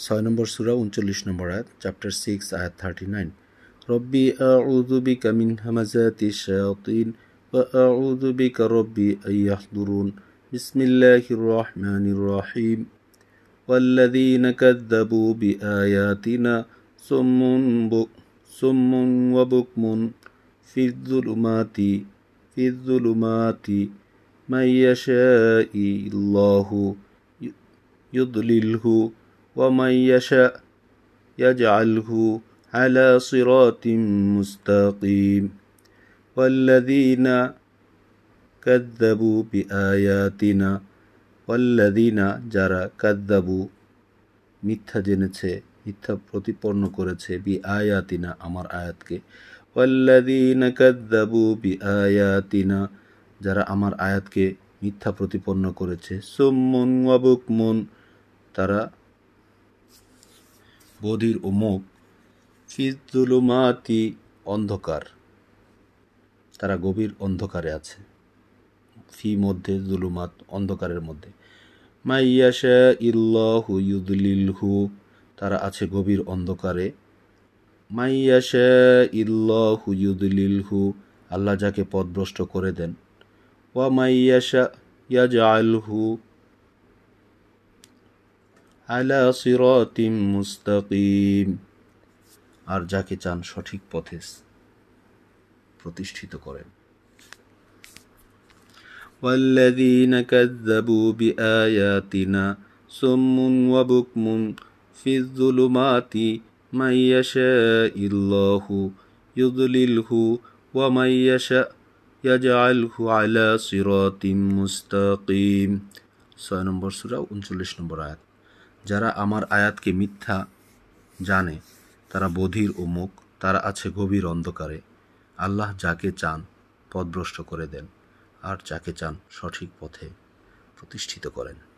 ছয় নম্বর সুরা উনচল্লিশ নম্বর আয়াত চ্যাপ্টার সিক্স আয়াত থার্টি নাইন রব্বি আউযু বিকা মিন হামাজাতি শায়াতিন ওয়া আউযু বিকা রব্বি আন ইয়াহদুরুন বিসমিল্লাহির রহমানির রহিম والذين كذبوا بآياتنا صم صم وبكم في الظلمات في الظلمات من يشاء الله يضلله ومن يشاء يجعله على صراط مستقيم والذين كذبوا بآياتنا ওয়াল্লাদিনা যারা কাদ্দাবু মিথ্যা জেনেছে মিথ্যা প্রতিপন্ন করেছে বি আয়াতিনা আমার আয়াতকে ওয়াল্লাদিনা কাদ্দাবু বি আয়াতিনা যারা আমার আয়াতকে মিথ্যা প্রতিপন্ন করেছে সোম্মন ওয়াবুকমন তারা বধির ও মুখ, ফিজুলুমাতি অন্ধকার। তারা গভীর অন্ধকারে আছে। ফি মধ্যে, জুলুমাত অন্ধকারের মধ্যে। মাইয়াশা ইল্লাহু ইউদলিলহু, তারা আছে গভীর অন্ধকারে। মাইয়াশা ইল্লাহু ইউদলিলহু, আল্লাহ যাকে পথভ্রষ্ট করে দেন। ওয়া মাইয়াশা ইয়াজআলহু আলা সিরাতিম মুস্তাকিম আর যাকে চান সঠিক পথে প্রতিষ্ঠিত করেন والذين كذبوا بآياتنا صم وبكم في الظلمات من يشاء الله يضلله ومن يشاء يجعله على صراط مستقيم ছয় নম্বর সুরা উনচল্লিশ নম্বর আয়াত যারা আমার আয়াতকে মিথ্যা জানে, তারা বধির ও মুখ তারা আছে গভীর অন্ধকারে। আল্লাহ যাকে চান পথভ্রষ্ট করে দেন, আর যাকে চান সঠিক পথে প্রতিষ্ঠিত করেন।